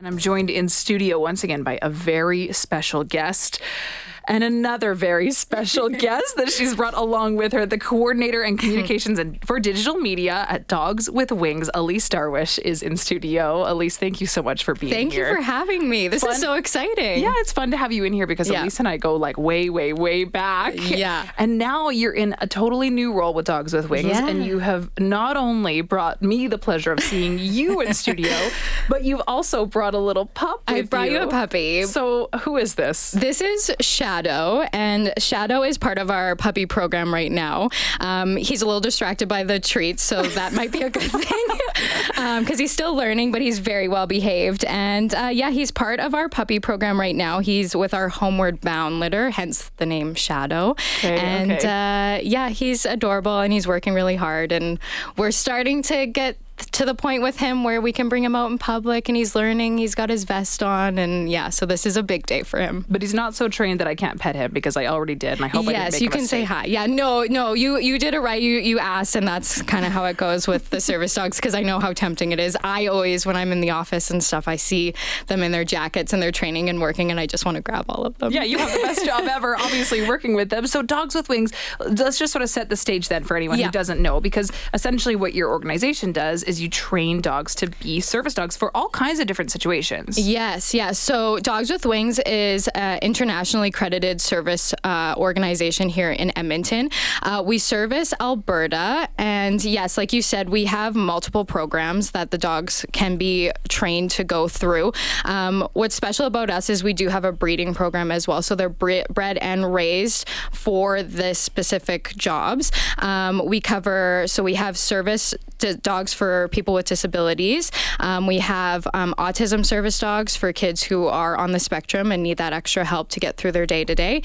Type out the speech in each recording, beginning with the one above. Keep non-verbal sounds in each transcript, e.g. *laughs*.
And I'm joined in studio once again by a very special guest and another very *laughs* special *laughs* guest that she's brought along with her, the coordinator and *laughs* communications and for digital media at Dogs with Wings. Elise Darwish is in studio. Elise, thank you so much for being thank here. Thank you for having me. This fun. is so exciting. Yeah, it's fun to have you in here because yeah. Elise and I go like way, way, way back. Yeah. And now you're in a totally new role with Dogs with Wings, yeah. and you have not only brought me the pleasure of seeing you in studio, but you've also brought a little pup. I brought you. you a puppy. So who is this? This is Shadow, and Shadow is part of our puppy program right now. Um, he's a little distracted by the treats, so that might be a good *laughs* thing because um, he's still learning, but he's very well behaved. And uh, yeah, he's part of our puppy program right now. He's with our Homeward Bound litter, hence the name Shadow. Okay, and okay. Uh, yeah, he's adorable and he's working really hard. And we're starting to get to the point with him where we can bring him out in public and he's learning. He's got his vest on, and yeah, so this is a big day for him. But he's not so trained that I can't pet him because I already did, and I hope yes, I you can say hi. Yeah, no, no, you you did it right. You you asked, and that's kind of how it goes with the service dogs because I know how tempting it is. I always, when I'm in the office and stuff, I see them in their jackets and they're training and working, and I just want to grab all of them. Yeah, you have the best job ever, *laughs* obviously working with them. So Dogs with Wings, let's just sort of set the stage then for anyone yeah. who doesn't know, because essentially what your organization does is you train dogs to be service dogs for all kinds of different situations. Yes, yes. So Dogs with Wings is an internationally credited service uh, organization here in Edmonton. Uh, we service Alberta, and yes, like you said, we have multiple programs that the dogs can be trained to go through. Um, what's special about us is we do have a breeding program as well. So they're bre- bred and raised for this specific jobs. Um, we cover, so we have service dogs for people with disabilities. Um, we have um, autism service dogs for kids who are on the spectrum and need that extra help to get through their day to day.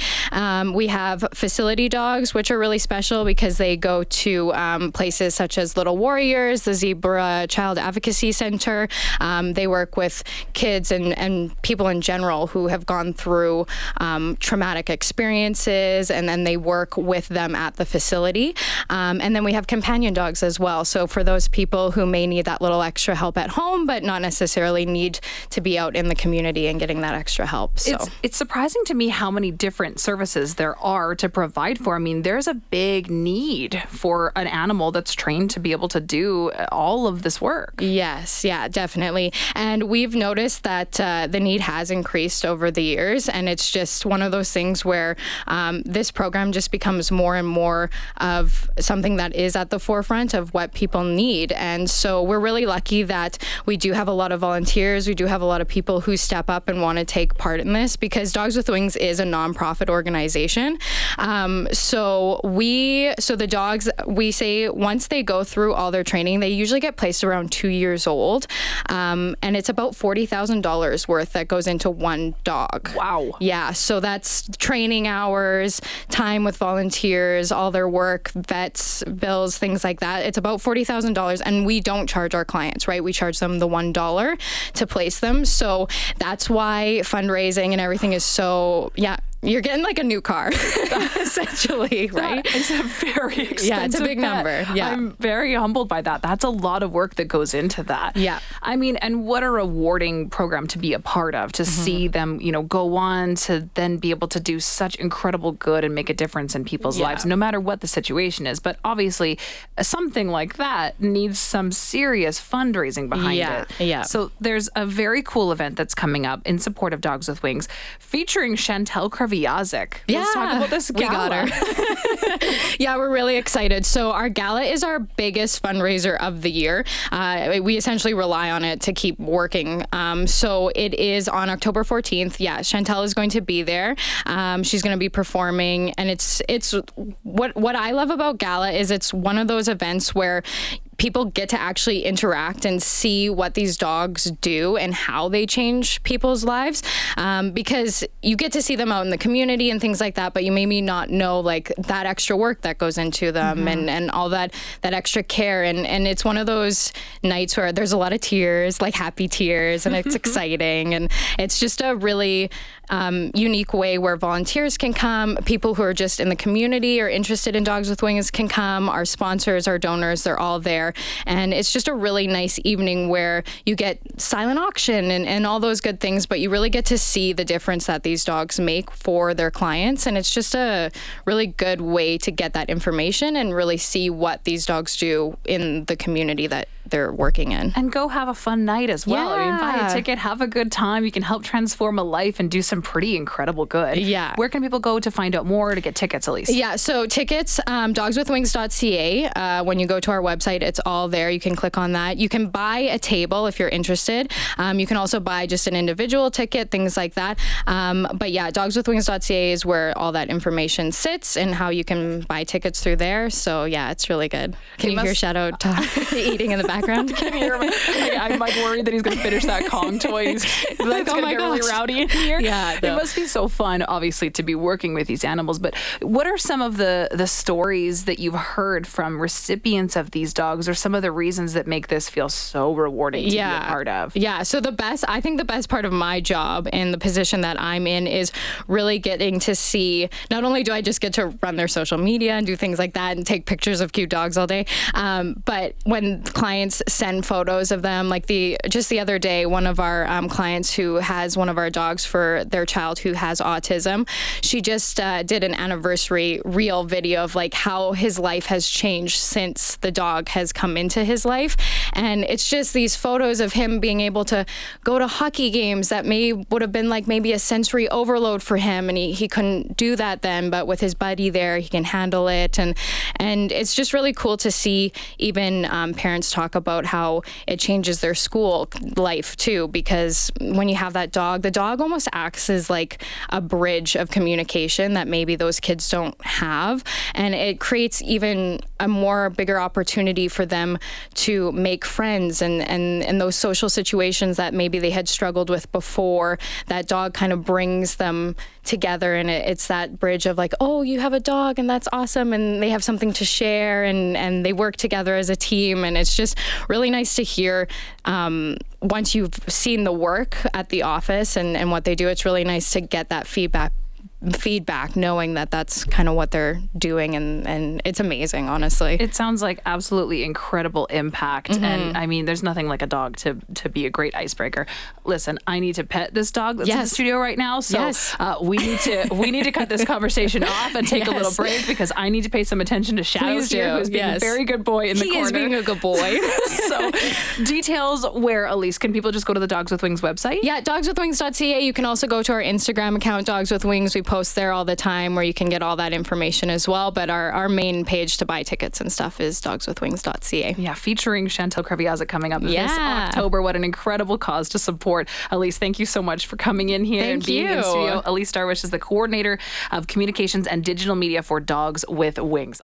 We have facility dogs, which are really special because they go to um, places such as Little Warriors, the Zebra Child Advocacy Center. Um, they work with kids and, and people in general who have gone through um, traumatic experiences, and then they work with them at the facility. and then we have companion dogs as well. So for those people who may need that little extra help at home, but not necessarily need to be out in the community and getting that extra help. So it's, it's surprising to me how many different services there are to provide for. I mean, there's a big need for an animal that's trained to be able to do all of this work. Yes, yeah, definitely. And we've noticed that uh, the need has increased over the years, and it's just one of those things where um, this program just becomes more and more of something that is at the forefront of what people need. And so we're really lucky that we do have a lot of volunteers. We do have a lot of people who step up and want to take part in this because Dogs with Wings is a nonprofit organization. Um, so we, so the dogs, we say once they go through all their training, they usually get placed around two years old. Um, and it's about $40,000 worth that goes into one dog. Wow. Yeah. So that's training hours, time with volunteers, all their work, vets, bills, things like that. It's about $40,000. And we don't charge our clients, right? We charge them the $1 to place them. So that's why fundraising and everything is so, yeah, you're getting like a new car, *laughs* essentially, right? It's a very expensive. *laughs* Yeah, it's a big pet. number. Yeah, I'm very humbled by that. That's a lot of work that goes into that. Yeah, I mean, and what a rewarding program to be a part of. To mm-hmm. see them, you know, go on to then be able to do such incredible good and make a difference in people's yeah. lives, no matter what the situation is. But obviously, something like that needs some serious fundraising behind yeah. it. Yeah. So there's a very cool event that's coming up in support of Dogs with Wings, featuring Chantal Kreviazuk. Yeah, Let's talk about this gala. We got her. *laughs* *laughs* yeah, we're really excited. So our gala is our biggest fundraiser of the year. Uh, we essentially rely on it to keep working. Um, so it is on October 14th. Yeah, Chantal is going to be there. Um, she's going to be performing, and it's it's what what I love about gala is it's one of those events where people get to actually interact and see what these dogs do and how they change people's lives um, because you get to see them out in the community and things like that but you maybe not know like that extra work that goes into them mm-hmm. and, and all that that extra care and and it's one of those nights where there's a lot of tears like happy tears and it's *laughs* exciting and it's just a really um, unique way where volunteers can come people who are just in the community or interested in dogs with wings can come our sponsors our donors they're all there. And it's just a really nice evening where you get silent auction and, and all those good things, but you really get to see the difference that these dogs make for their clients. And it's just a really good way to get that information and really see what these dogs do in the community that they're working in. And go have a fun night as well. I mean, buy a ticket, have a good time. You can help transform a life and do some pretty incredible good. Yeah. Where can people go to find out more to get tickets, Elise? Yeah, so tickets, um, dogswithwings.ca. Uh, when you go to our website, it's all there. You can click on that. You can buy a table if you're interested. Um, you can also buy just an individual ticket, things like that. Um, but yeah, dogswithwings.ca is where all that information sits and how you can buy tickets through there. So yeah, it's really good. Can you hear must- shout out to *laughs* eating in the background? *laughs* Can you hear? *laughs* Like, I'm like worried that he's going to finish that Kong toy. He's, that's oh going to get really rowdy in here. Yeah, it must be so fun, obviously, to be working with these animals. But what are some of the the stories that you've heard from recipients of these dogs, or some of the reasons that make this feel so rewarding to be a part of? Yeah. So the best, I think the best part of my job and the position that I'm in is really getting to see. Not only do I just get to run their social media and do things like that and take pictures of cute dogs all day, um, but when clients send photos of them, like the just the other day, one of our um, clients who has one of our dogs for their child who has autism, she just uh, did an anniversary reel video of like how his life has changed since the dog has come into his life, and it's just these photos of him being able to go to hockey games that may would have been like maybe a sensory overload for him, and he, he couldn't do that then, but with his buddy there, he can handle it, and and it's just really cool to see even um, parents talk about how it changes their school life too, because when you have that dog, the dog almost acts as like a bridge of communication that maybe those kids don't have, and it creates even a more bigger opportunity for them to make friends and and and those social situations that maybe they had struggled with before. That dog kind of brings them together, and it, it's that bridge of like, oh, you have a dog, and that's awesome, and they have something to share, and and they work together as a team, and it's just really nice to hear. Um, once you've seen the work at the office and, and what they do, it's really nice to get that feedback feedback knowing that that's kind of what they're doing and and it's amazing honestly It sounds like absolutely incredible impact, Mm-hmm. and I mean, there's nothing like a dog to to be a great icebreaker. Listen, I need to pet this dog that's in the studio right now, so Yes. uh, we need to we need to cut this conversation off and take a little break because I need to pay some attention to Shadows here, who's being a very good boy in the he corner. is being a good boy *laughs* so, details where Elise can people just go to the Dogs with Wings website? yeah dogswithwings.ca you can also go to our instagram account dogs with wings we post there all the time where you can get all that information as well but our, our main page to buy tickets and stuff is dogswithwings.ca Yeah, featuring Chantal Kreviazuk coming up this October. What an incredible cause to support. Elise, thank you so much for coming in here and Thank being in you. studio. Elise Darwish is the coordinator of communications and digital media for Dogs with Wings.